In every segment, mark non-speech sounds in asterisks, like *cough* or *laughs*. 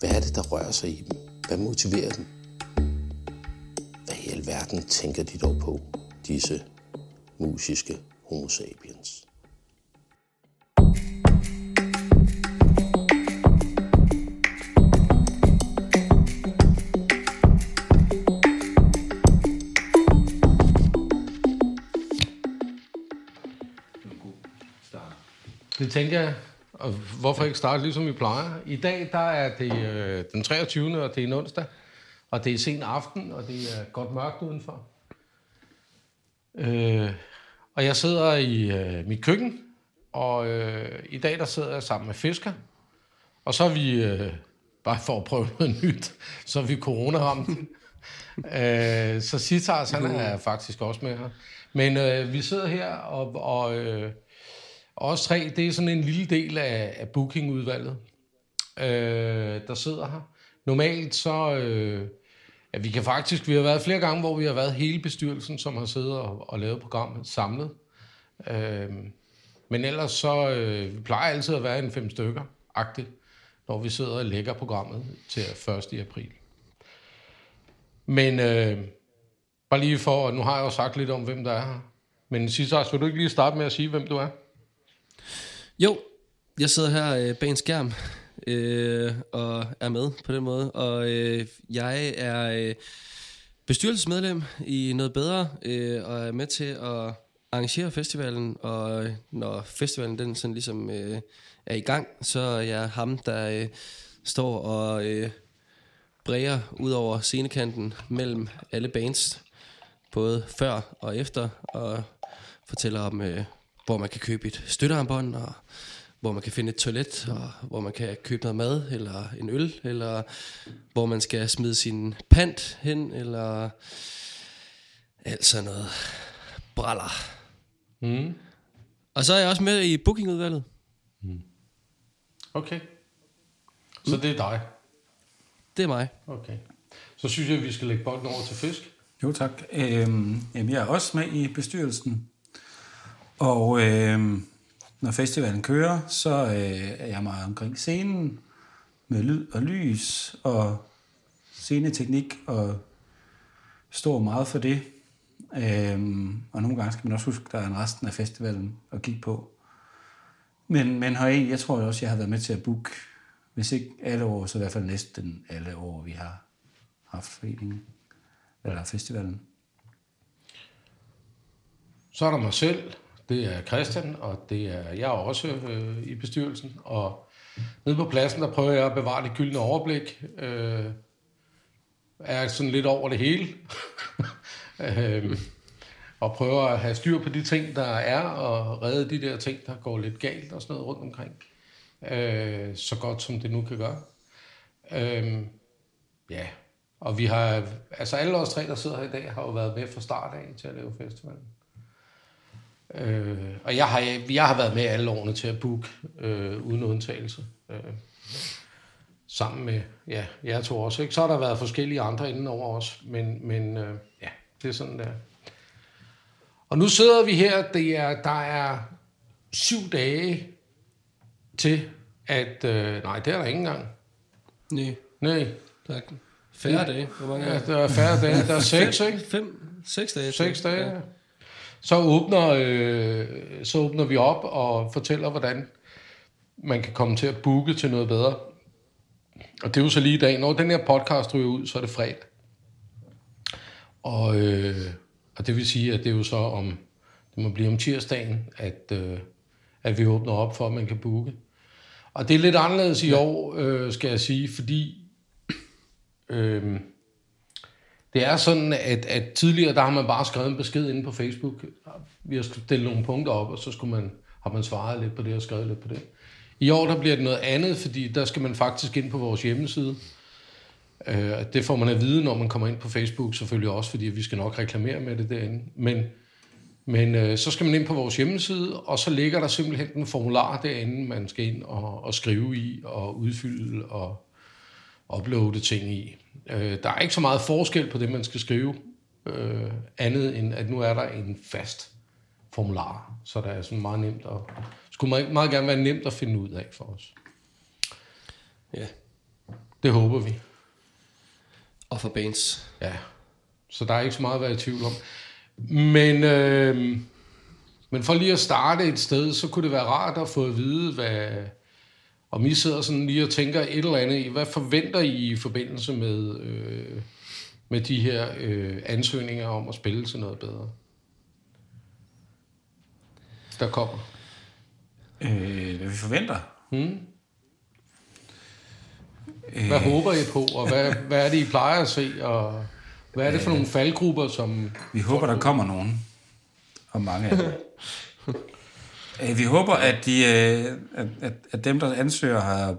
Hvad er det, der rører sig i dem? Hvad motiverer dem? Hvad i alverden tænker de dog på, disse musiske homo sapiens? Det tænker jeg. Og hvorfor ikke starte ligesom vi plejer? I dag der er det øh, den 23. og det er en onsdag. Og det er sen aften, og det er godt mørkt udenfor. Øh, og jeg sidder i øh, mit køkken, og øh, i dag der sidder jeg sammen med Fisker. Og så er vi, øh, bare for at prøve noget *laughs* nyt, så er vi corona-ramt. øh, så Sitars, han er faktisk også med her. Men øh, vi sidder her, og, og øh, os tre, det er sådan en lille del af, af bookingudvalget, øh, der sidder her. Normalt så, øh, ja, vi kan faktisk, vi har været flere gange, hvor vi har været hele bestyrelsen, som har siddet og, og lavet programmet samlet. Øh, men ellers så, øh, vi plejer altid at være en fem stykker, agtigt, når vi sidder og lægger programmet til 1. april. Men øh, bare lige for, nu har jeg jo sagt lidt om, hvem der er her. Men Cesar, vil du ikke lige starte med at sige, hvem du er? Jo, jeg sidder her øh, bag en skærm øh, og er med på den måde. Og øh, jeg er øh, bestyrelsesmedlem i Noget Bedre øh, og er med til at arrangere festivalen. Og øh, når festivalen den sådan ligesom øh, er i gang, så er jeg ham, der øh, står og øh, bræger ud over scenekanten mellem alle bands, både før og efter, og fortæller om, øh, hvor man kan købe et støttearmbånd, og hvor man kan finde et toilet, og hvor man kan købe noget mad, eller en øl, eller hvor man skal smide sin pant hen, eller alt sådan noget braller. Mm. Og så er jeg også med i bookingudvalget. Okay. Så det er dig. Det er mig. Okay. Så synes jeg, at vi skal lægge bolden over til fisk. Jo tak. Øhm, jamen, jeg er også med i bestyrelsen. Og øh, når festivalen kører, så øh, er jeg meget omkring scenen med lyd og lys og sceneteknik og står meget for det. Øhm, og nogle gange skal man også huske, at der er en resten af festivalen at kigge på. Men, men har jeg, jeg tror også, jeg har været med til at booke, hvis ikke alle år, så i hvert fald næsten alle år, vi har haft foreningen, eller festivalen. Så er der mig selv, det er Christian, og det er jeg er også øh, i bestyrelsen. Og nede på pladsen, der prøver jeg at bevare det gyldne overblik. Øh, er sådan lidt over det hele. *laughs* øh, og prøver at have styr på de ting, der er, og redde de der ting, der går lidt galt og sådan noget rundt omkring. Øh, så godt som det nu kan gøre. Øh, ja, og vi har, altså alle os tre, der sidder her i dag, har jo været med fra start af til at lave festivalen. Øh, og jeg har, jeg har været med alle årene til at booke, øh, uden undtagelse. Øh, sammen med ja, jer to også. Ikke? Så har der været forskellige andre inden over os, men, men øh, ja, det er sådan der. Og nu sidder vi her, det er, der er syv dage til, at... Øh, nej, det er der ikke engang. Nej, Nej, der er færre dage. Hvor mange ja, er der er færre dage. Der er *laughs* seks, ikke? Fem, seks dage. Seks dage. Ja. Så åbner, øh, så åbner vi op og fortæller, hvordan man kan komme til at booke til noget bedre. og det er jo så lige i dag. Når den her podcast ryger ud, så er det fredag. Og, øh, og det vil sige, at det er jo så om, det må blive om tirsdagen, at, øh, at vi åbner op for, at man kan booke. Og det er lidt anderledes i år, øh, skal jeg sige, fordi *clears throat* øh, det er sådan, at, at tidligere, der har man bare skrevet en besked inde på Facebook. Vi har stillet nogle punkter op, og så skulle man, har man svaret lidt på det og skrevet lidt på det. I år, der bliver det noget andet, fordi der skal man faktisk ind på vores hjemmeside. Øh, det får man at vide, når man kommer ind på Facebook, selvfølgelig også, fordi vi skal nok reklamere med det derinde. Men, men øh, så skal man ind på vores hjemmeside, og så ligger der simpelthen en formular derinde, man skal ind og, og skrive i, og udfylde og uploade ting i. Øh, der er ikke så meget forskel på det, man skal skrive, øh, andet end at nu er der en fast formular, så der er sådan meget nemt at, skulle meget, meget gerne være nemt at finde ud af for os. Ja. Det håber vi. Og for bands. Ja, så der er ikke så meget at være i tvivl om. Men, øh, men for lige at starte et sted, så kunne det være rart at få at vide, hvad, om I sidder sådan lige og tænker et eller andet i, hvad forventer I i forbindelse med, øh, med de her øh, ansøgninger om at spille til noget bedre? Der kommer. Øh, hvad vi forventer? Hmm? Hvad øh. håber I på, og hvad, hvad er det, I plejer at se, og hvad er det for nogle faldgrupper, som... Vi håber, der kommer nogen, og mange af dem. *laughs* Øh, vi håber, at, de, øh, at, at, at dem, der ansøger, har,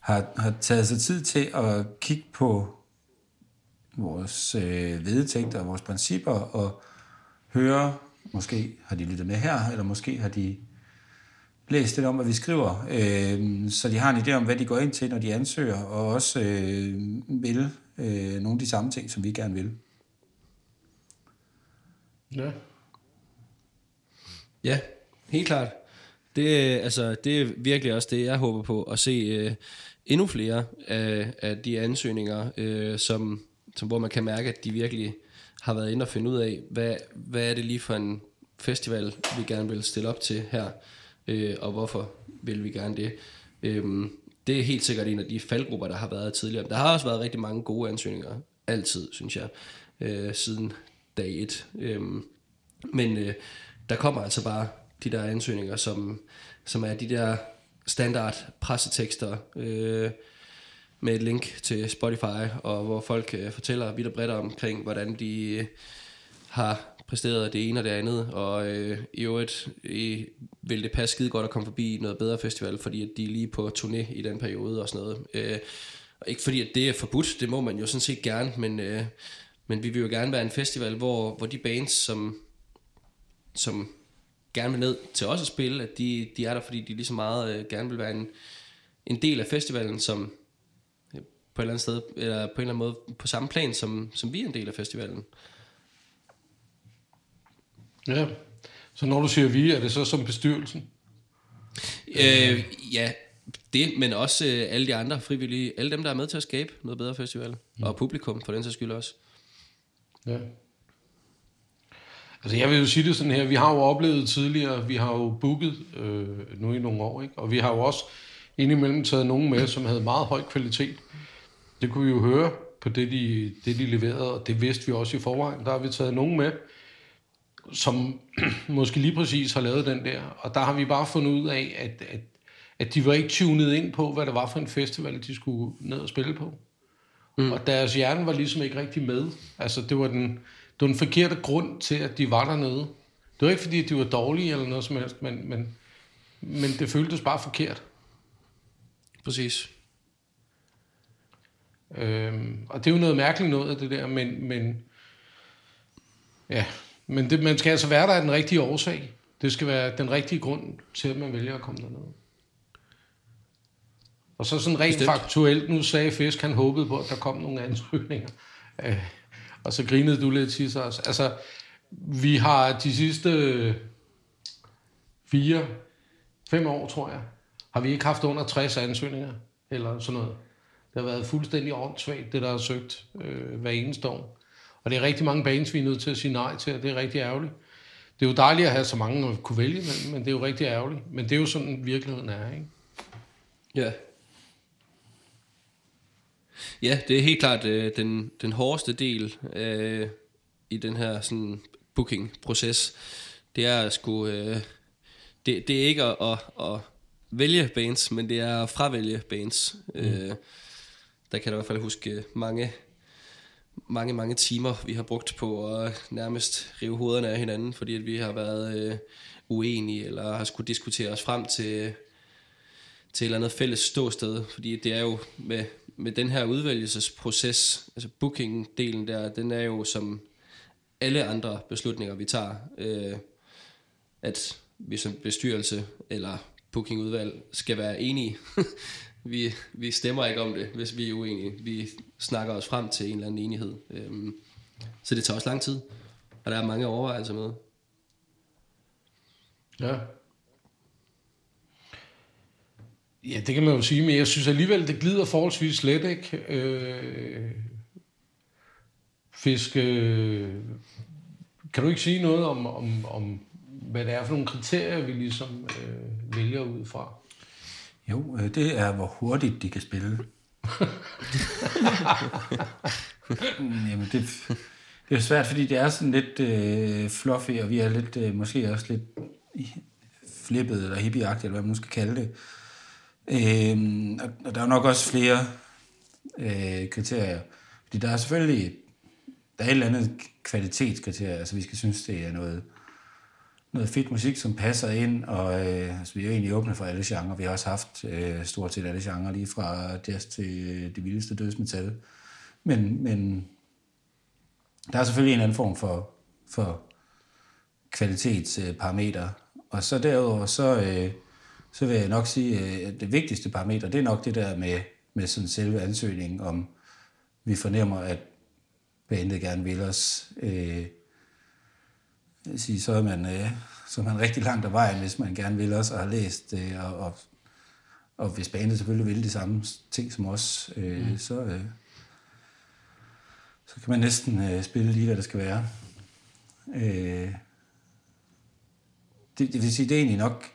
har, har taget sig tid til at kigge på vores øh, vedtægter og vores principper, og høre, måske har de lyttet med her, eller måske har de læst lidt om, hvad vi skriver, øh, så de har en idé om, hvad de går ind til, når de ansøger, og også øh, vil øh, nogle af de samme ting, som vi gerne vil. Ja. Ja, helt klart. Det, altså, det er virkelig også det, jeg håber på, at se øh, endnu flere af, af de ansøgninger, øh, som, som, hvor man kan mærke, at de virkelig har været inde og finde ud af, hvad, hvad er det lige for en festival, vi gerne vil stille op til her, øh, og hvorfor vil vi gerne det. Øh, det er helt sikkert en af de faldgrupper, der har været tidligere. Der har også været rigtig mange gode ansøgninger, altid, synes jeg, øh, siden dag et. Øh, men øh, der kommer altså bare de der ansøgninger, som, som er de der standard pressetekster øh, med et link til Spotify, og hvor folk øh, fortæller vidt og bredt omkring, hvordan de øh, har præsteret det ene og det andet, og øh, i øvrigt øh, vil det passe skide godt at komme forbi noget bedre festival, fordi at de er lige på turné i den periode og sådan noget. Øh, og ikke fordi at det er forbudt, det må man jo sådan set gerne, men, øh, men vi vil jo gerne være en festival, hvor, hvor de bands, som, som gerne vil ned til os at spille, at de, de er der, fordi de lige så meget øh, gerne vil være en, en del af festivalen, som øh, på et eller andet sted, eller på en eller anden måde på samme plan, som, som vi er en del af festivalen. Ja, så når du siger vi, er det så som bestyrelsen? Øh, ja, det, men også øh, alle de andre frivillige, alle dem, der er med til at skabe noget bedre festival, mm. og publikum for den sags skyld også. Ja. Altså jeg vil jo sige det sådan her, vi har jo oplevet tidligere, vi har jo booket øh, nu i nogle år, ikke? og vi har jo også indimellem taget nogen med, som havde meget høj kvalitet. Det kunne vi jo høre på det, de, det, de leverede, og det vidste vi også i forvejen. Der har vi taget nogen med, som *clears throat* måske lige præcis har lavet den der, og der har vi bare fundet ud af, at, at, at de var ikke tunet ind på, hvad det var for en festival, de skulle ned og spille på. Mm. Og deres hjerne var ligesom ikke rigtig med. Altså det var den det var en forkert grund til, at de var dernede. Det var ikke, fordi de var dårlige eller noget som helst, men, men, men det føltes bare forkert. Præcis. Øhm, og det er jo noget mærkeligt noget af det der, men, men ja, men det, man skal altså være der af den rigtige årsag. Det skal være den rigtige grund til, at man vælger at komme derned. Og så sådan rent Bestemt. faktuelt, nu sagde Fisk, han håbede på, at der kom nogle ansøgninger. Øh, og så grinede du lidt, Cesar. Altså, vi har de sidste øh, fire, fem år, tror jeg, har vi ikke haft under 60 ansøgninger, eller sådan noget. Det har været fuldstændig åndssvagt, det der er søgt øh, hver eneste år. Og det er rigtig mange bands, vi er nødt til at sige nej til, og det er rigtig ærgerligt. Det er jo dejligt at have så mange at kunne vælge, men, men det er jo rigtig ærgerligt. Men det er jo sådan, virkeligheden er, ikke? Ja. Ja, det er helt klart øh, den, den hårdeste del øh, i den her sådan, booking-proces. Det er at skulle... Øh, det, det er ikke at, at, at vælge bands, men det er at fravælge bands. Mm. Øh, der kan jeg i hvert fald huske mange, mange, mange timer, vi har brugt på at nærmest rive hovederne af hinanden, fordi at vi har været øh, uenige, eller har skulle diskutere os frem til, til et eller andet fælles ståsted, fordi det er jo med, med den her udvælgelsesproces, altså booking-delen der, den er jo som alle andre beslutninger, vi tager, øh, at vi som bestyrelse eller bookingudvalg skal være enige. *laughs* vi, vi stemmer ikke om det, hvis vi er uenige. Vi snakker os frem til en eller anden enighed. Øhm, så det tager også lang tid, og der er mange overvejelser med. Ja. Ja, det kan man jo sige, men jeg synes alligevel, det glider forholdsvis let, ikke? Øh, fisk, øh, kan du ikke sige noget om, om, om, hvad det er for nogle kriterier, vi ligesom øh, vælger ud fra? Jo, øh, det er, hvor hurtigt de kan spille. *laughs* Jamen, det, det er svært, fordi det er sådan lidt øh, fluffy, og vi er lidt, øh, måske også lidt flippet eller hippieagtigt, eller hvad man nu skal kalde det. Øh, og, og der er nok også flere øh, kriterier. Fordi der er selvfølgelig der er et eller andet kvalitetskriterie, altså vi skal synes, det er noget, noget fedt musik, som passer ind, og øh, altså, vi er jo egentlig åbne for alle genrer. Vi har også haft øh, stort set alle genrer, lige fra jazz til øh, det vildeste dødsmetal. Men, men der er selvfølgelig en anden form for, for kvalitetsparameter. Øh, og så derudover, så, øh, så vil jeg nok sige, øh, at det vigtigste parameter, det er nok det der med, med sådan selve ansøgningen, om vi fornemmer, at bandet gerne vil os. Øh, sige, så, er man, øh, så er man rigtig langt af vejen, hvis man gerne vil os og har læst det, øh, og, og, og hvis bandet selvfølgelig vil de samme ting som os, øh, mm. så, øh, så kan man næsten øh, spille lige, hvad det skal være. Øh, det, det vil sige, det er egentlig nok,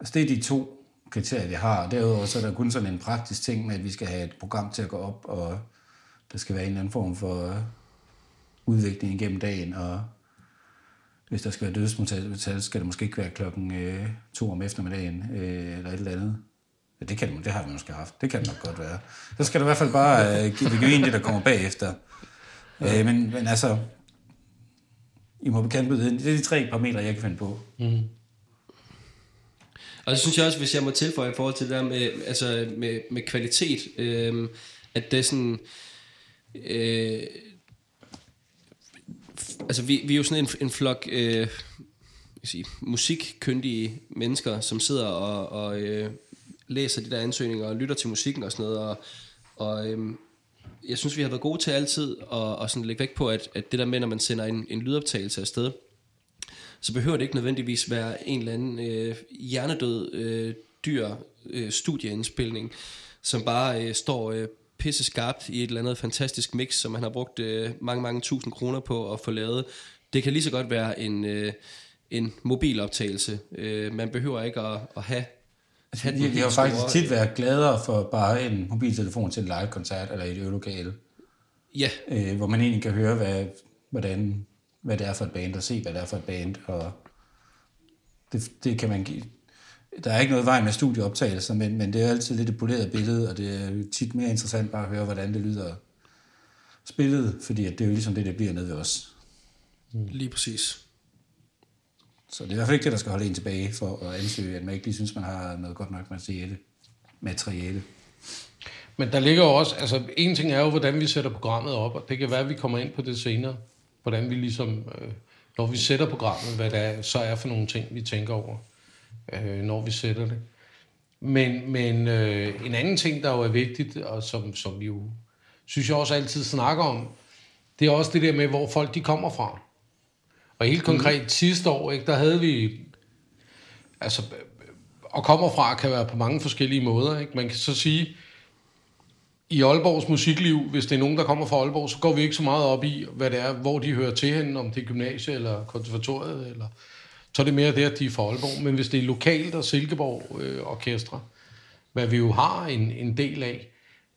altså det er de to kriterier, vi har. Derudover så er der kun sådan en praktisk ting med, at vi skal have et program til at gå op, og der skal være en eller anden form for øh, udvikling gennem dagen, og hvis der skal være dødsmetal, skal det måske ikke være klokken øh, to om eftermiddagen, øh, eller et eller andet. Ja, det, kan det, det har vi måske haft. Det kan det nok godt være. Så skal det i hvert fald bare øh, give, give en det, der kommer bagefter. Øh, men, men altså, I må bekende det. Det er de tre parametre, jeg kan finde på. Mm. Og så synes jeg også, hvis jeg må tilføje i forhold til det der med, altså med, med kvalitet, øh, at det er sådan... Øh, altså vi, vi er jo sådan en, en flok øh, sige, musikkyndige mennesker, som sidder og, og øh, læser de der ansøgninger og lytter til musikken og sådan noget, og, og øh, jeg synes, vi har været gode til altid at, og sådan lægge vægt på, at, at det der med, når man sender en, en lydoptagelse afsted, så behøver det ikke nødvendigvis være en eller anden øh, hjernedød, øh, dyr øh, studieindspilning, som bare øh, står øh, pisse skarpt i et eller andet fantastisk mix, som man har brugt øh, mange, mange tusind kroner på at få lavet. Det kan lige så godt være en, øh, en mobiloptagelse. Øh, man behøver ikke at, at have Altså, jeg, jeg har faktisk tit været gladere for bare en mobiltelefon til en live-koncert eller et øvelokale. Ja. Øh, hvor man egentlig kan høre, hvad, hvordan, hvad det er for et band, og se, hvad det er for et band. Og det, det kan man give, der er ikke noget vej med studieoptagelser, men, men det er altid lidt et poleret billede, og det er tit mere interessant bare at høre, hvordan det lyder spillet, fordi at det er jo ligesom det, det bliver nede ved os. Mm. Lige præcis. Så det er i hvert fald ikke det, der skal holde en tilbage for at ansøge, at man ikke lige synes, man har noget godt nok materiale. materiale. Men der ligger jo også, altså en ting er jo, hvordan vi sætter programmet op, og det kan være, at vi kommer ind på det senere, hvordan vi ligesom, øh, når vi sætter programmet, hvad det er, så er for nogle ting, vi tænker over øh, når vi sætter det. Men, men øh, en anden ting, der jo er vigtigt, og som, som vi jo synes jeg også altid snakker om, det er også det der med, hvor folk de kommer fra. Og helt konkret mm. sidste år, ikke, der havde vi, altså, og kommer fra kan være på mange forskellige måder. Ikke? Man kan så sige, i Aalborgs musikliv, hvis det er nogen, der kommer fra Aalborg, så går vi ikke så meget op i, hvad det er, hvor de hører til henne, om det er gymnasiet eller konservatoriet, eller så er det mere det, at de er fra Aalborg. Men hvis det er lokalt og Silkeborg øh, Orkestre, hvad vi jo har en, en del af,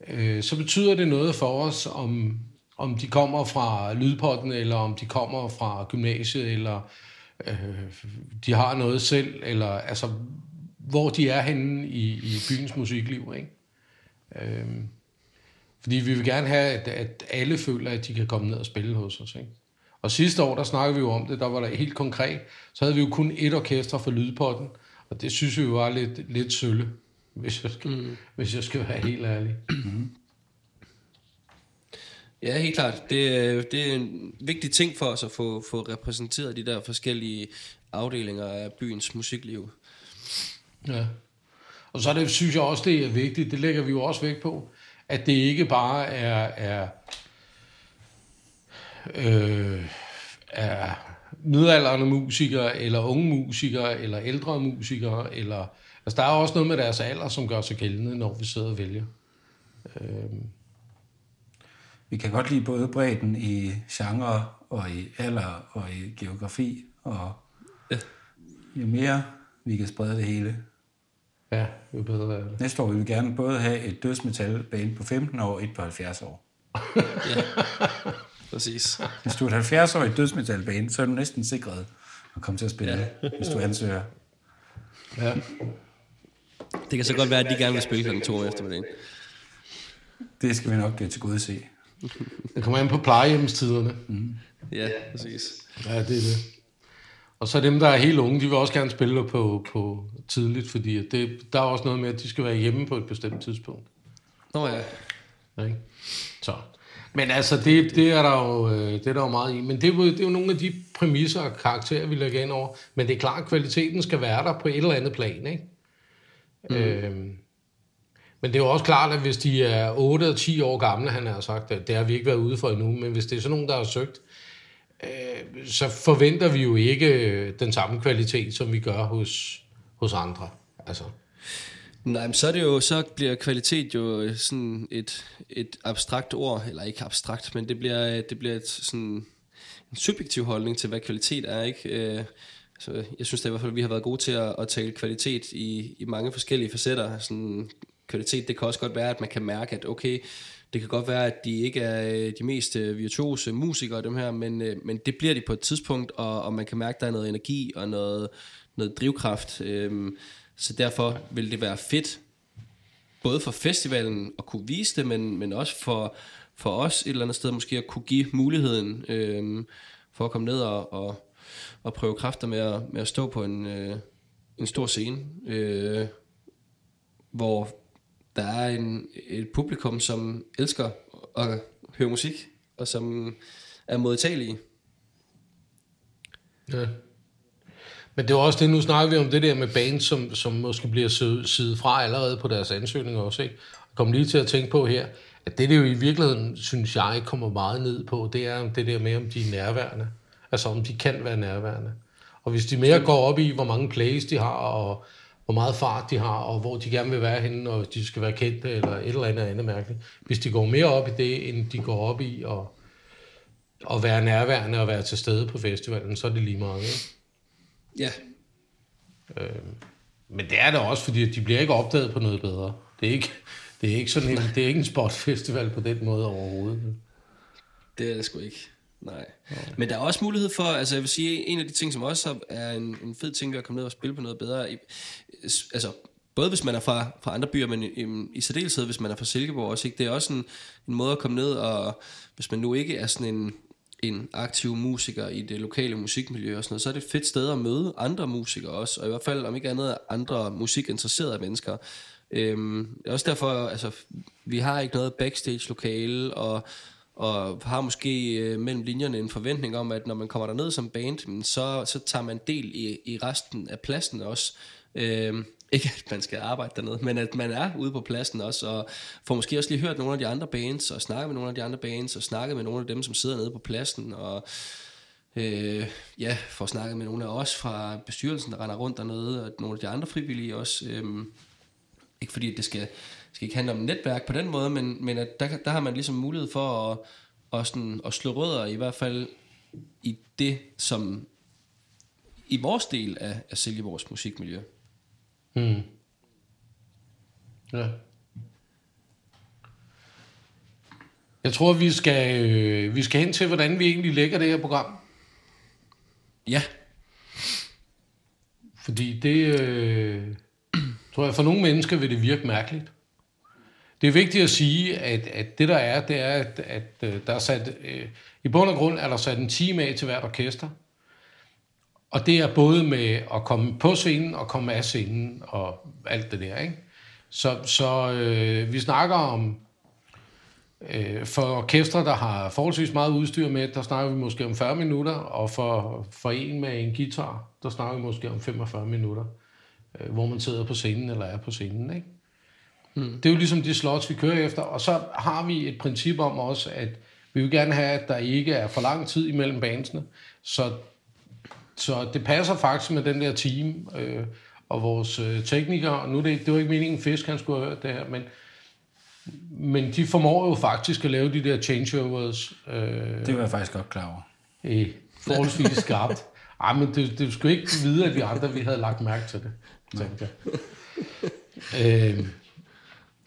øh, så betyder det noget for os, om, om de kommer fra Lydpotten, eller om de kommer fra gymnasiet, eller øh, de har noget selv, eller altså, hvor de er henne i, i byens musikliv. Ikke? Øh, fordi vi vil gerne have, at, at alle føler, at de kan komme ned og spille hos os. Ikke? Og sidste år, der snakkede vi jo om det, der var der helt konkret, så havde vi jo kun et orkester for Lydpotten, og det synes vi jo var lidt, lidt sølle, hvis jeg skal, mm. hvis jeg skal være helt ærlig. Mm. Ja, helt klart. Det, det er en vigtig ting for os at få, få repræsenteret de der forskellige afdelinger af byens musikliv. Ja. Og så er det, synes jeg også, det er vigtigt, det lægger vi jo også vægt på, at det ikke bare er, er, øh, er midaldrende musikere, eller unge musikere, eller ældre musikere, eller, altså der er også noget med deres alder, som gør sig gældende, når vi sidder og vælger. Øh, vi kan godt lide både bredden i genre og i alder og i geografi, og jo mere vi kan sprede det hele. Ja, jo bedre er det. Næste år vil vi gerne både have et dødsmetalband på 15 år og et på 70 år. *laughs* ja, præcis. Hvis du er et 70 år i dødsmetalband, så er du næsten sikret at komme til at spille, ja. hvis du ansøger. Ja. Det kan så godt være, at de gerne vil spille kl. 2 om eftermiddagen. Det skal vi nok til gode se. Det kommer ind på plejehjemstiderne. Mm. Ja, præcis. Ja, det er det. Og så dem, der er helt unge, de vil også gerne spille på, på tidligt, fordi det, der er også noget med, at de skal være hjemme på et bestemt tidspunkt. Nå ja. ikke? Så. Men altså, det, det, er der jo, øh, det er der jo meget i. Men det, det er jo nogle af de præmisser og karakterer, vi lægger ind over. Men det er klart, at kvaliteten skal være der på et eller andet plan, ikke? Mm. Øhm, men det er jo også klart, at hvis de er 8 og 10 år gamle, han har sagt, det har vi ikke været ude for endnu, men hvis det er sådan nogen, der har søgt, øh, så forventer vi jo ikke øh, den samme kvalitet, som vi gør hos, hos andre. Altså. Nej, men så, er det jo, så bliver kvalitet jo øh, sådan et, et abstrakt ord, eller ikke abstrakt, men det bliver, øh, det bliver et, sådan en subjektiv holdning til, hvad kvalitet er. Ikke? Så jeg synes da i hvert fald, at vi har været gode til at, at tale kvalitet i, i mange forskellige facetter. Sådan kvalitet, det kan også godt være, at man kan mærke, at okay, det kan godt være, at de ikke er øh, de mest øh, virtuose musikere, dem her, men, øh, men det bliver de på et tidspunkt, og, og man kan mærke, at der er noget energi og noget, noget drivkraft. Øhm, så derfor vil det være fedt, både for festivalen at kunne vise det, men, men også for, for os et eller andet sted måske at kunne give muligheden øhm, for at komme ned og, og, og prøve kræfter med at, med at stå på en, øh, en stor scene, øh, hvor der er en, et publikum, som elsker at høre musik, og som er modtagelige. Ja. Men det er også det, nu snakker vi om det der med bands, som, som måske bliver siddet fra allerede på deres ansøgninger også, ikke? Jeg kom lige til at tænke på her, at det, det jo i virkeligheden, synes jeg, kommer meget ned på, det er det der med, om de er nærværende. Altså om de kan være nærværende. Og hvis de mere går op i, hvor mange plays de har, og hvor meget fart de har, og hvor de gerne vil være henne, og de skal være kendte, eller et eller andet andet mærkeligt. Hvis de går mere op i det, end de går op i at, at være nærværende og være til stede på festivalen, så er det lige meget. Ikke? Ja. Øh, men det er det også, fordi de bliver ikke opdaget på noget bedre. Det er ikke, det er ikke, sådan en, det er ikke en sportfestival på den måde overhovedet. Det er det sgu ikke. Nej. Men der er også mulighed for, altså jeg vil sige, en af de ting, som også er en, en fed ting ved at komme ned og spille på noget bedre, i, altså både hvis man er fra, fra andre byer, men i, i særdeleshed hvis man er fra Silkeborg også, ikke? det er også en, en måde at komme ned, og hvis man nu ikke er sådan en, en aktiv musiker i det lokale musikmiljø og sådan noget, så er det et fedt sted at møde andre musikere også, og i hvert fald om ikke andet andre musikinteresserede mennesker. Øhm, også derfor, altså, vi har ikke noget backstage-lokale, og og har måske øh, mellem linjerne en forventning om, at når man kommer derned som band, så, så tager man del i, i resten af pladsen også. Øh, ikke at man skal arbejde dernede, men at man er ude på pladsen også, og får måske også lige hørt nogle af de andre bands, og snakket med nogle af de andre bands, og snakket med nogle af dem, som sidder nede på pladsen, og øh, ja, får snakket med nogle af os fra bestyrelsen, der render rundt dernede, og nogle af de andre frivillige også. Øh, ikke fordi det skal skal ikke handle om netværk på den måde, men, men at der, der har man ligesom mulighed for at, at, sådan, at slå rødder i hvert fald i det, som i vores del af, af Silkeborgs musikmiljø. Mm. Ja. Jeg tror, vi skal, øh, vi skal hen til, hvordan vi egentlig lægger det her program. Ja, Fordi det, øh, tror jeg, for nogle mennesker vil det virke mærkeligt. Det er vigtigt at sige, at, at det der er, det er, at, at øh, der er sat, øh, i bund og grund er der sat en time af til hvert orkester. Og det er både med at komme på scenen og komme af scenen og alt det der, ikke? Så, så øh, vi snakker om, øh, for orkestre, der har forholdsvis meget udstyr med, der snakker vi måske om 40 minutter, og for, for en med en guitar, der snakker vi måske om 45 minutter, øh, hvor man sidder på scenen eller er på scenen, ikke? Mm. Det er jo ligesom de slots, vi kører efter, og så har vi et princip om også, at vi vil gerne have, at der ikke er for lang tid imellem bandsene, så, så det passer faktisk med den der team, øh, og vores øh, teknikere, og nu er det, det var ikke meningen, Fisk han skulle have hørt det her, men, men de formår jo faktisk at lave de der changeovers øh, Det var jeg faktisk godt klar over. øh, forholdsvis skarpt. *laughs* Ej, men det, det skulle ikke vide, at vi andre vi havde lagt mærke til det, tænkte jeg. *laughs* Øh,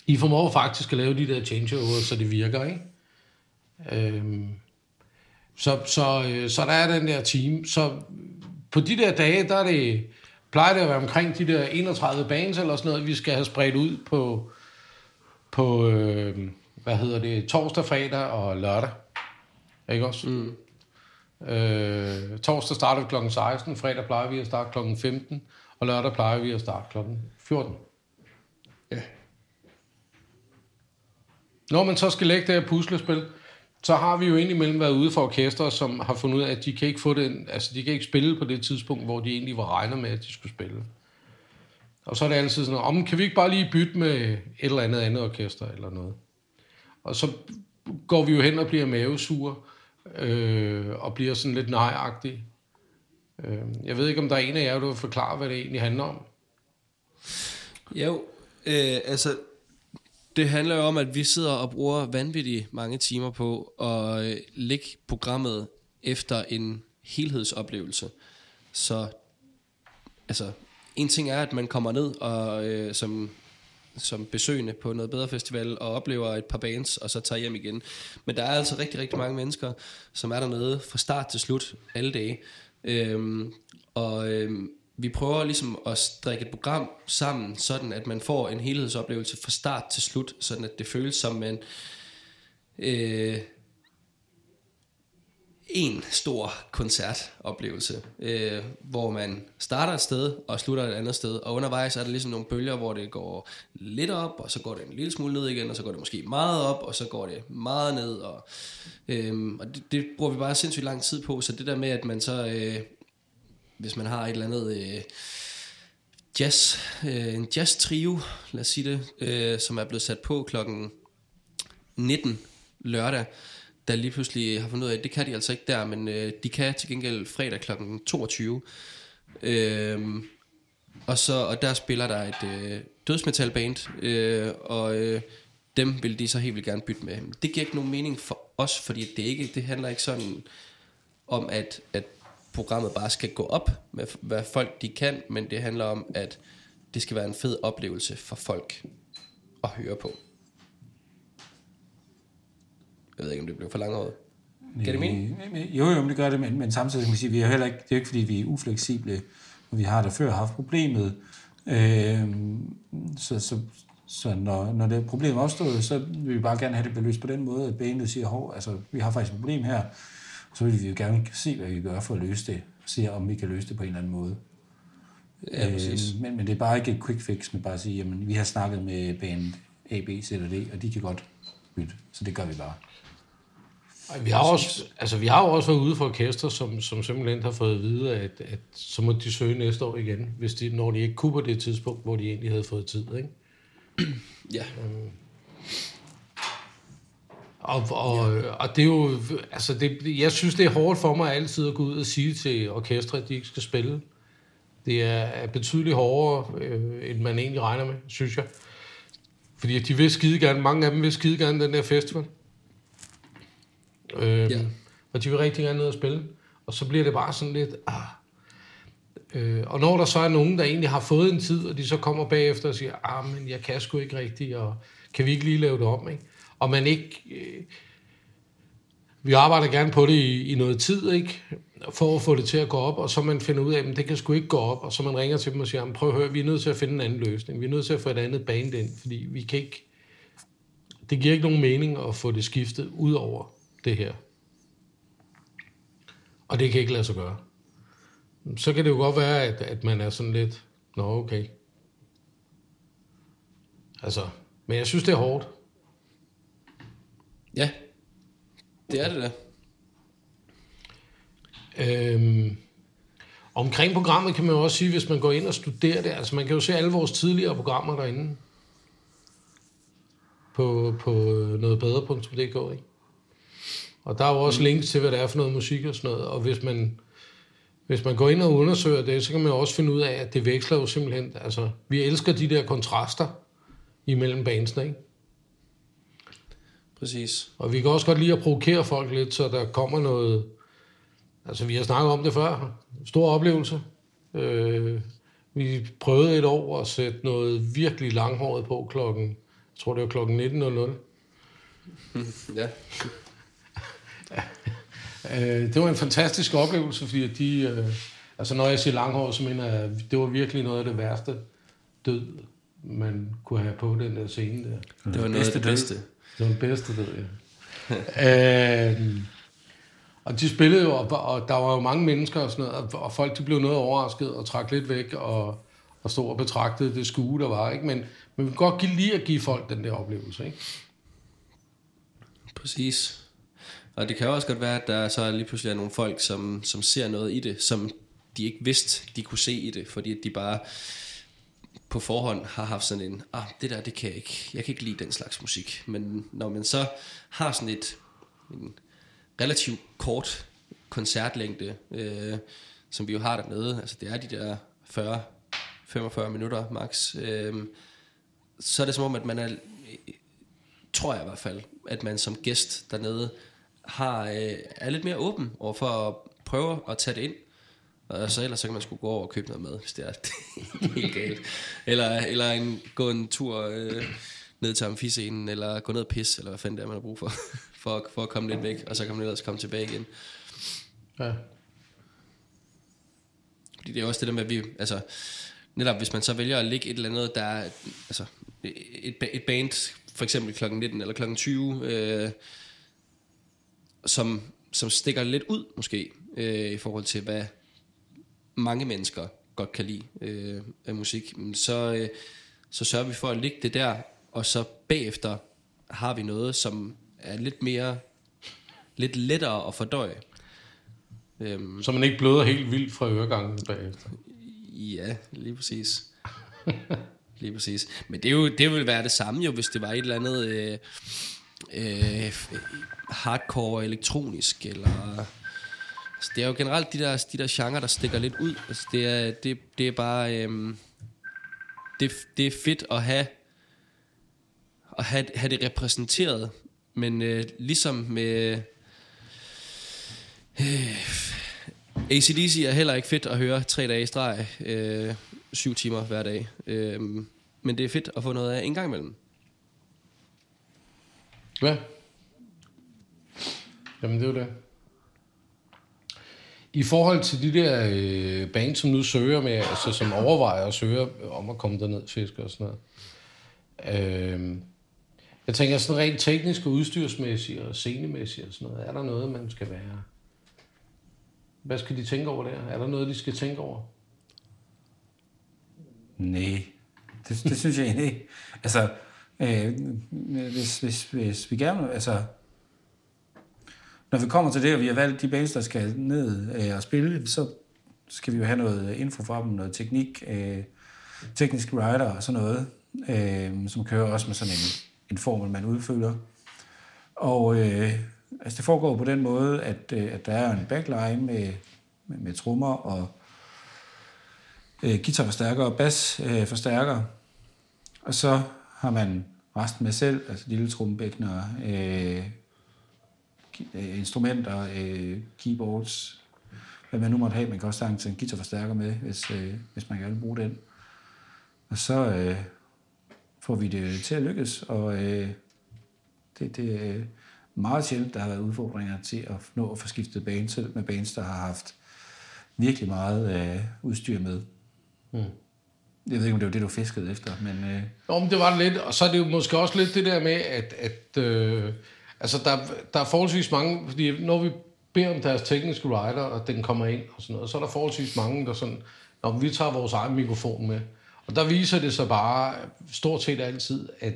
I formår faktisk at lave de der changeovers, så det virker, ikke? Øh, så, så, øh, så der er den der team. Så på de der dage, der er det, plejer det at være omkring de der 31 bands eller sådan noget, vi skal have spredt ud på, på øh, hvad hedder det, torsdag, fredag og lørdag. Ikke også? Mm. Øh, torsdag starter vi kl. 16, fredag plejer vi at starte kl. 15, og lørdag plejer vi at starte kl. 14. Når man så skal lægge det her puslespil, så har vi jo indimellem været ude for orkester, som har fundet ud af, at de kan ikke få det, altså de kan ikke spille på det tidspunkt, hvor de egentlig var regnet med, at de skulle spille. Og så er det altid sådan, om kan vi ikke bare lige bytte med et eller andet andet orkester eller noget. Og så går vi jo hen og bliver mavesure, øh, og bliver sådan lidt nejagtige. Øh, jeg ved ikke, om der er en af jer, der vil forklare, hvad det egentlig handler om. Jo, øh, altså, det handler jo om, at vi sidder og bruger vanvittigt mange timer på at øh, lægge programmet efter en helhedsoplevelse. Så, altså, en ting er, at man kommer ned og øh, som, som besøgende på noget bedre festival og oplever et par bands, og så tager hjem igen. Men der er altså rigtig, rigtig mange mennesker, som er dernede fra start til slut alle dage. Øhm, og øhm, vi prøver ligesom at strikke et program sammen, sådan at man får en helhedsoplevelse fra start til slut, sådan at det føles som en øh, en stor koncertoplevelse, øh, hvor man starter et sted og slutter et andet sted, og undervejs er der ligesom nogle bølger, hvor det går lidt op, og så går det en lille smule ned igen, og så går det måske meget op, og så går det meget ned, og, øh, og det, det bruger vi bare sindssygt lang tid på, så det der med, at man så, øh, hvis man har et eller andet... Øh, jazz, øh, en jazz trio, lad os sige det, øh, som er blevet sat på klokken 19 lørdag, der lige pludselig har fundet ud af, at det kan de altså ikke der, men øh, de kan til gengæld fredag klokken 22. Øhm, og, så, og der spiller der et øh, dødsmetalband, øh, og øh, dem vil de så helt vildt gerne bytte med. Det giver ikke nogen mening for os, fordi det, ikke, det handler ikke sådan om, at, at programmet bare skal gå op med, hvad folk de kan, men det handler om, at det skal være en fed oplevelse for folk at høre på. Jeg ved ikke, om det blev for langhåret. Giver det mening? Jo, jo, det gør det, men, men samtidig kan man sige, vi er heller ikke, det er jo ikke, fordi vi er ufleksible, og vi har da før haft problemet. Øh, så, så, så når, når det problem opstår, så vil vi bare gerne have det beløst på den måde, at bandet siger, hov, altså, vi har faktisk et problem her, så vil vi jo gerne se, hvad vi kan gøre for at løse det, og se, om vi kan løse det på en eller anden måde. Ja, præcis. Øh, men, men det er bare ikke et quick fix med bare at sige, jamen, vi har snakket med band A, B, C eller D, og de kan godt bytte, så det gør vi bare. Ej, Vi har, også, altså, vi har jo også været ude for orkester, som, som simpelthen har fået at vide, at, at så må de søge næste år igen, hvis de, når de ikke kunne på det tidspunkt, hvor de egentlig havde fået tid. Ikke? Ja. Og, og, ja. og det er jo, altså det, jeg synes, det er hårdt for mig altid at gå ud og sige til orkestre, at de ikke skal spille. Det er er betydeligt hårdere, øh, end man egentlig regner med, synes jeg. Fordi de vil skide gerne, mange af dem vil skide gerne den der festival. Øh, Ja. Og de vil rigtig gerne ned og spille. Og så bliver det bare sådan lidt, ah. Øh, og når der så er nogen, der egentlig har fået en tid, og de så kommer bagefter og siger, ah, men jeg kan sgu ikke rigtigt, og kan vi ikke lige lave det om, ikke? Og man ikke... Øh, vi arbejder gerne på det i, i noget tid, ikke? For at få det til at gå op, og så man finder ud af, at det kan sgu ikke gå op, og så man ringer til dem og siger, prøv at høre, vi er nødt til at finde en anden løsning. Vi er nødt til at få et andet band ind, fordi vi kan ikke... Det giver ikke nogen mening at få det skiftet ud over det her. Og det kan ikke lade sig gøre. Så kan det jo godt være, at, at man er sådan lidt, nå okay. Altså, men jeg synes, det er hårdt. Ja, det er det da. Øhm, omkring programmet kan man jo også sige, hvis man går ind og studerer det, altså man kan jo se alle vores tidligere programmer derinde på, på nogtbedre.dk, ikke? Og der er jo også links til, hvad det er for noget musik og sådan noget, og hvis man, hvis man går ind og undersøger det, så kan man jo også finde ud af, at det veksler jo simpelthen, altså vi elsker de der kontraster imellem bandsene, ikke? Præcis. Og vi kan også godt lide at provokere folk lidt, så der kommer noget... Altså, vi har snakket om det før. Stor oplevelse. Øh, vi prøvede et år at sætte noget virkelig langhåret på klokken... Jeg tror, det var klokken 19.00. *laughs* Ja. *laughs* Øh, det var en fantastisk oplevelse, fordi at de... Øh, altså, når jeg siger langhåret, så mener jeg, at det var virkelig noget af det værste død, man kunne have på den der scene der. Det var noget af det bedste. Det var den bedste, ved jeg. øh, og de spillede jo, og, og der var jo mange mennesker og sådan noget, og, og folk de blev noget overrasket og trak lidt væk og, og stod og betragtede det skue, der var. Ikke? Men, men vi kan godt give, lige at give folk den der oplevelse. Ikke? Præcis. Og det kan også godt være, at der så lige pludselig er nogle folk, som, som ser noget i det, som de ikke vidste, de kunne se i det, fordi at de bare på forhånd har haft sådan en, ah, det der, det kan jeg ikke, jeg kan ikke lide den slags musik. Men når man så har sådan et en relativt kort koncertlængde, øh, som vi jo har dernede, altså det er de der 40, 45 minutter max, øh, så er det som om, at man er, tror jeg i hvert fald, at man som gæst dernede har, øh, er lidt mere åben over for at prøve at tage det ind. Og så ellers så kan man skulle gå over og købe noget mad, hvis *laughs* det er helt galt. Eller, eller en, gå en tur øh, ned til amfiscenen, eller gå ned og pisse, eller hvad fanden det er, man har brug for, *laughs* for, for at komme lidt væk, og så kan man ellers komme tilbage igen. Ja. Fordi det er også det der med, at vi, altså, netop hvis man så vælger at lægge et eller andet, der er, altså, et, et band, for eksempel klokken 19 eller klokken 20, øh, som, som stikker lidt ud, måske, øh, i forhold til, hvad mange mennesker godt kan lide øh, af musik, så, øh, så sørger vi for at lægge det der, og så bagefter har vi noget, som er lidt mere, lidt lettere at fordøje. Øhm, så man ikke bløder helt vildt fra øregangen bagefter. Ja, lige præcis. *laughs* lige præcis. Men det, er jo, det ville være det samme jo, hvis det var et eller andet øh, øh, hardcore elektronisk, eller... Altså, det er jo generelt de der, de der genre, der stikker lidt ud. Altså, det, er, det, det er bare... Øhm, det, det er fedt at have, at have, have det repræsenteret. Men øh, ligesom med... Øh, ACDC er heller ikke fedt at høre tre dage i streg, øh, syv timer hver dag. Øh, men det er fedt at få noget af en gang imellem. Ja. Jamen det er jo det. I forhold til de der øh, band, som nu søger med, altså som overvejer at søge om at komme derned fiske og sådan noget. Øh, jeg tænker sådan rent teknisk og udstyrsmæssigt og scenemæssigt og sådan noget. Er der noget, man skal være? Hvad skal de tænke over der? Er der noget, de skal tænke over? Nej, det, det synes jeg egentlig ikke. Altså, øh, hvis, hvis, hvis vi gerne, altså, når vi kommer til det, og vi har valgt de bands, der skal ned øh, og spille, så skal vi jo have noget info fra dem, noget teknik, øh, teknisk rider og sådan noget, øh, som kører også med sådan en, en formel, man udfylder. Og øh, altså det foregår på den måde, at, øh, at der er en backline med, med, med trommer og øh, guitarforstærker og basforstærker. Øh, og så har man resten med selv, altså lille trommebækner, øh, øh, instrumenter, øh, keyboards, hvad man nu måtte have. Man kan også sagtens en guitarforstærker med, hvis, øh, hvis man gerne vil bruge den. Og så øh, får vi det til at lykkes, og øh, det, det, øh, meget sjældent, der har været udfordringer til at nå at få skiftet bane, selv med bands, der har haft virkelig meget øh, udstyr med. Mm. Jeg ved ikke, om det var det, du fiskede efter, men... Øh... Nå, men det var det lidt, og så er det jo måske også lidt det der med, at, at øh, altså der, der er forholdsvis mange, fordi når vi beder om deres tekniske rider, og den kommer ind og sådan noget, så er der forholdsvis mange, der sådan, når vi tager vores egen mikrofon med. Og der viser det sig bare stort set altid, at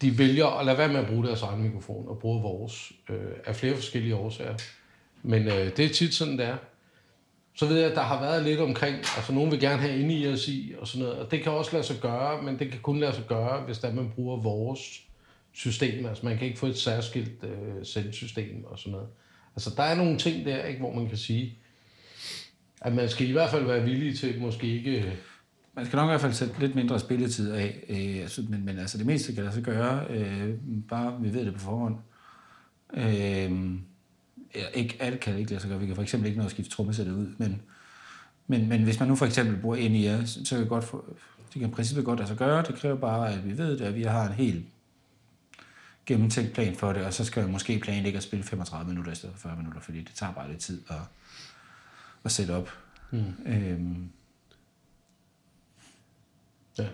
de vælger at lade være med at bruge deres egen mikrofon og bruge vores øh, af flere forskellige årsager. Men øh, det er tit sådan, det er. Så ved jeg, at der har været lidt omkring, altså nogen vil gerne have inde i os i og sådan noget, og det kan også lade sig gøre, men det kan kun lade sig gøre, hvis der man bruger vores system. Altså man kan ikke få et særskilt øh, sendsystem og sådan noget. Altså der er nogle ting der, ikke, hvor man kan sige, at man skal i hvert fald være villig til måske ikke... Øh, man skal nok i hvert fald sætte lidt mindre spilletid af, øh, altså, men, men altså det meste kan lade sig gøre, øh, bare vi ved det på forhånd. Øh, ja, ikke alt kan ikke lade sig gøre. Vi kan for eksempel ikke nå at skifte trommesættet ud, men, men, men hvis man nu for eksempel bruger NIR, så kan det godt få, det kan i princippet godt lade sig gøre. Det kræver bare, at vi ved det, at vi har en helt gennemtænkt plan for det, og så skal vi måske planlægge at spille 35 minutter i stedet for 40 minutter, fordi det tager bare lidt tid at, at sætte op. Mm. Øhm. Ja.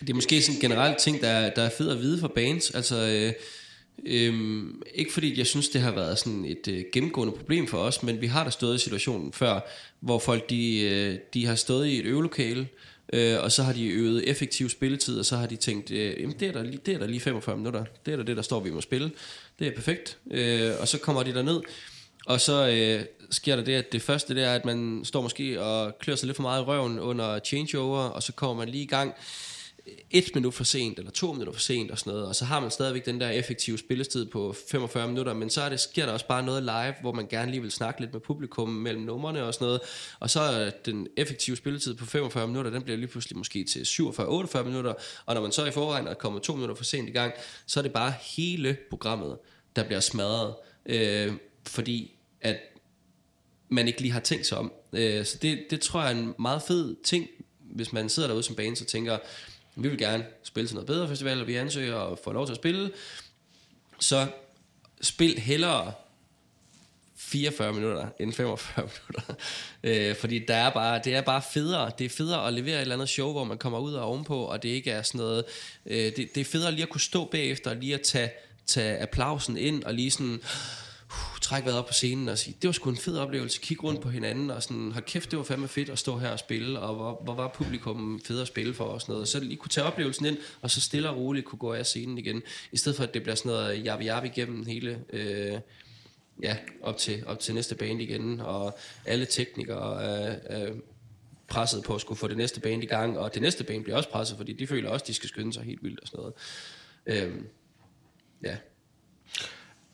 Det er måske sådan en generelt ting, der er, der er fed at vide for bands. Altså, øh, Øhm, ikke fordi jeg synes, det har været sådan et øh, gennemgående problem for os, men vi har da stået i situationen før, hvor folk de, øh, de har stået i et øvelokale, øh, og så har de øvet effektiv spilletid, og så har de tænkt, øh, jamen det er, der lige, det er der lige 45 minutter, det er der det, der står, vi må spille, det er perfekt, øh, og så kommer de der ned, og så øh, sker der det, at det første det er, at man står måske og klør sig lidt for meget i røven under changeover, og så kommer man lige i gang, et minut for sent, eller to minutter for sent og sådan noget, og så har man stadigvæk den der effektive spillestid på 45 minutter, men så er det, sker der også bare noget live, hvor man gerne lige vil snakke lidt med publikum mellem numrene og sådan noget, og så er den effektive spilletid på 45 minutter, den bliver lige pludselig måske til 47-48 minutter, og når man så i forvejen er kommet to minutter for sent i gang, så er det bare hele programmet, der bliver smadret, øh, fordi at man ikke lige har tænkt sig om. Øh, så det, det tror jeg er en meget fed ting, hvis man sidder derude som bane, så tænker, vi vil gerne spille til noget bedre festival, og vi ansøger og får lov til at spille, så spil hellere 44 minutter end 45 *laughs* minutter. øh, fordi der er bare, det er bare federe. Det er federe at levere et eller andet show, hvor man kommer ud og ovenpå, og det ikke er sådan noget... Øh, det, det er federe lige at kunne stå bagefter og lige at tage, tage applausen ind og lige sådan trække vejret op på scenen og sige, det var sgu en fed oplevelse, kigge rundt på hinanden og sådan, har kæft, det var fandme fedt at stå her og spille, og hvor, hvor var publikum fedt at spille for os noget. Så lige kunne tage oplevelsen ind, og så stille og roligt kunne gå af scenen igen, i stedet for at det bliver sådan noget jabbi jabbi igennem hele, øh, ja, op til, op til næste band igen, og alle teknikere er, øh, presset på at skulle få det næste band i gang, og det næste band bliver også presset, fordi de føler også, at de skal skynde sig helt vildt og sådan noget. Øhm, ja,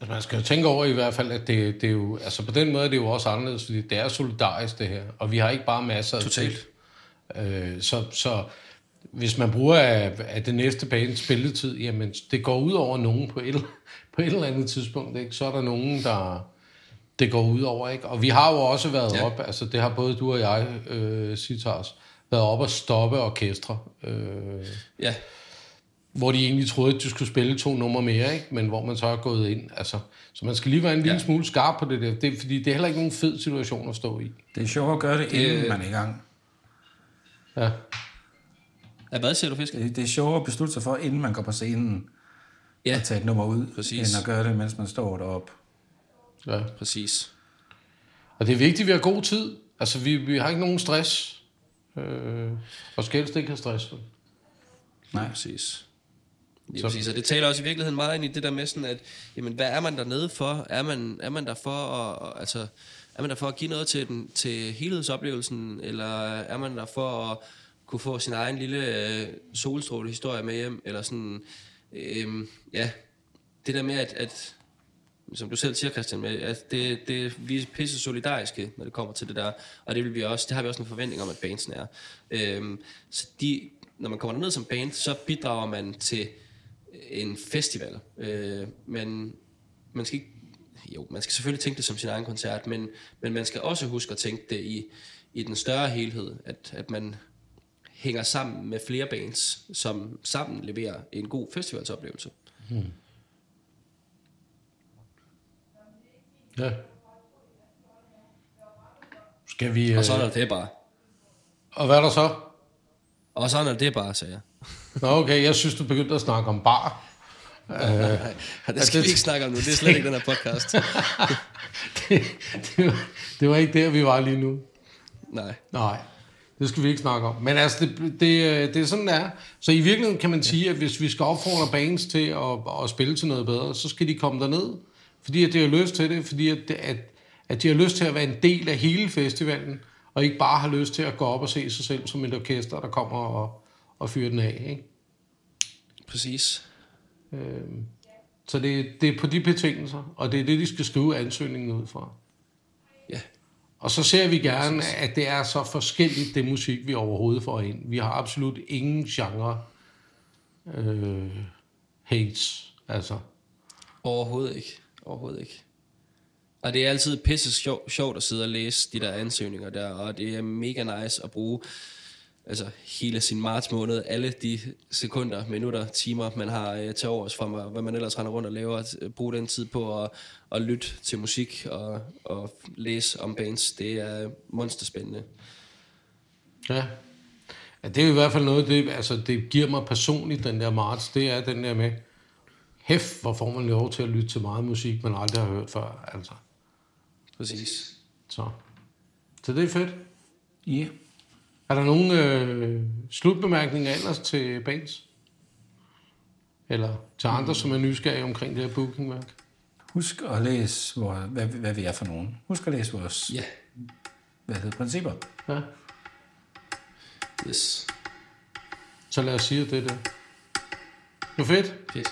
Altså, man skal jo tænke over i hvert fald, at det, det er jo, altså på den måde er det jo også anderledes, fordi det er solidarisk det her, og vi har ikke bare masser af Totalt. Øh, så, så hvis man bruger af, af det næste bane spilletid, jamen det går ud over nogen på et, *laughs* på et eller andet tidspunkt, ikke? så er der nogen, der det går ud over. Ikke? Og vi har jo også været ja. op, altså det har både du og jeg, øh, Citars, været op og stoppe orkestre. Øh, ja hvor de egentlig troede, at du skulle spille to numre mere, ikke? men hvor man så er gået ind. Altså, så man skal lige være en lille ja. smule skarp på det der, det, fordi det er heller ikke nogen fed situation at stå i. Det er sjovt at gøre det, inden øh... man er i gang. Ja. Ja, hvad siger du, Fisker? Det, det er sjovt at beslutte sig for, inden man går på scenen, ja. at tage et nummer ud, Præcis. end at gøre det, mens man står deroppe. Ja. Præcis. Og det er vigtigt, at vi har god tid. Altså, vi, vi har ikke nogen stress. Øh, og skal helst ikke have stress. Nej, præcis. Ja, præcis, og det taler også i virkeligheden meget ind i det der med sådan, at jamen, hvad er man dernede for? Er man, er man der for at, altså, er man der for at give noget til, den, til helhedsoplevelsen, eller er man der for at kunne få sin egen lille øh, solstråle historie med hjem, eller sådan, øh, ja, det der med, at, at som du selv siger, Christian, med, at det, det, vi er pisse solidariske, når det kommer til det der, og det, vil vi også, det har vi også en forventning om, at bandsen er. Øh, så de, når man kommer ned som band, så bidrager man til en festival. Øh, men man skal ikke, jo, man skal selvfølgelig tænke det som sin egen koncert, men, men man skal også huske at tænke det i, i den større helhed, at, at man hænger sammen med flere bands, som sammen leverer en god festivalsoplevelse. Hmm. Ja. Skal vi... Og så er øh, der det bare. Og hvad er der så? Og sådan er det bare, sagde jeg. Nå, okay, jeg synes, du begyndte at snakke om bar. *laughs* Nej, det skal det- vi ikke snakke om nu. Det er slet ikke den her podcast. *laughs* det, det, var, det var ikke der, vi var lige nu. Nej. Nej, det skal vi ikke snakke om. Men altså, det, det, øh, det er sådan, det er. Så i virkeligheden kan man sige, at hvis vi skal opfordre bands til at, at spille til noget bedre, så skal de komme derned, fordi at de har lyst til det, fordi at, at, at de har lyst til at være en del af hele festivalen, og ikke bare har lyst til at gå op og se sig selv som et orkester, der kommer og, og fyrer den af. Ikke? Præcis. Øhm, Så det, det er på de betingelser, og det er det, de skal skrive ansøgningen ud fra. Ja. Og så ser vi gerne, at det er så forskelligt, det musik, vi overhovedet får ind. Vi har absolut ingen genre øh, hates, altså. Overhovedet ikke. Overhovedet ikke. Og det er altid pisse sjov, sjovt at sidde og læse de der ansøgninger der, og det er mega nice at bruge altså hele sin marts måned, alle de sekunder, minutter, timer, man har øh, til overs fra, hvad- hvad man ellers render rundt og laver, at øh, bruge den tid på at, at lytte til musik og, og læse om bands. Det er monsterspændende. Ja. ja. det er i hvert fald noget, det, altså, det giver mig personligt, den der marts, det er den der med, hæft, hvor får man lov til at lytte til meget musik, man aldrig har hørt før, altså. Præcis. Så, så det er fedt. Ja. Yeah. Er der nogle øh, slutbemærkninger ellers til bands? Eller til andre, som er nysgerrige omkring det her bookingværk? Husk at læse, hvor, hvad, hvad vi er for nogen. Husk at læse vores Ja. hvad hedder, principper. Ja. Yes. Så lad os sige at det der. Det var fedt. Fedt.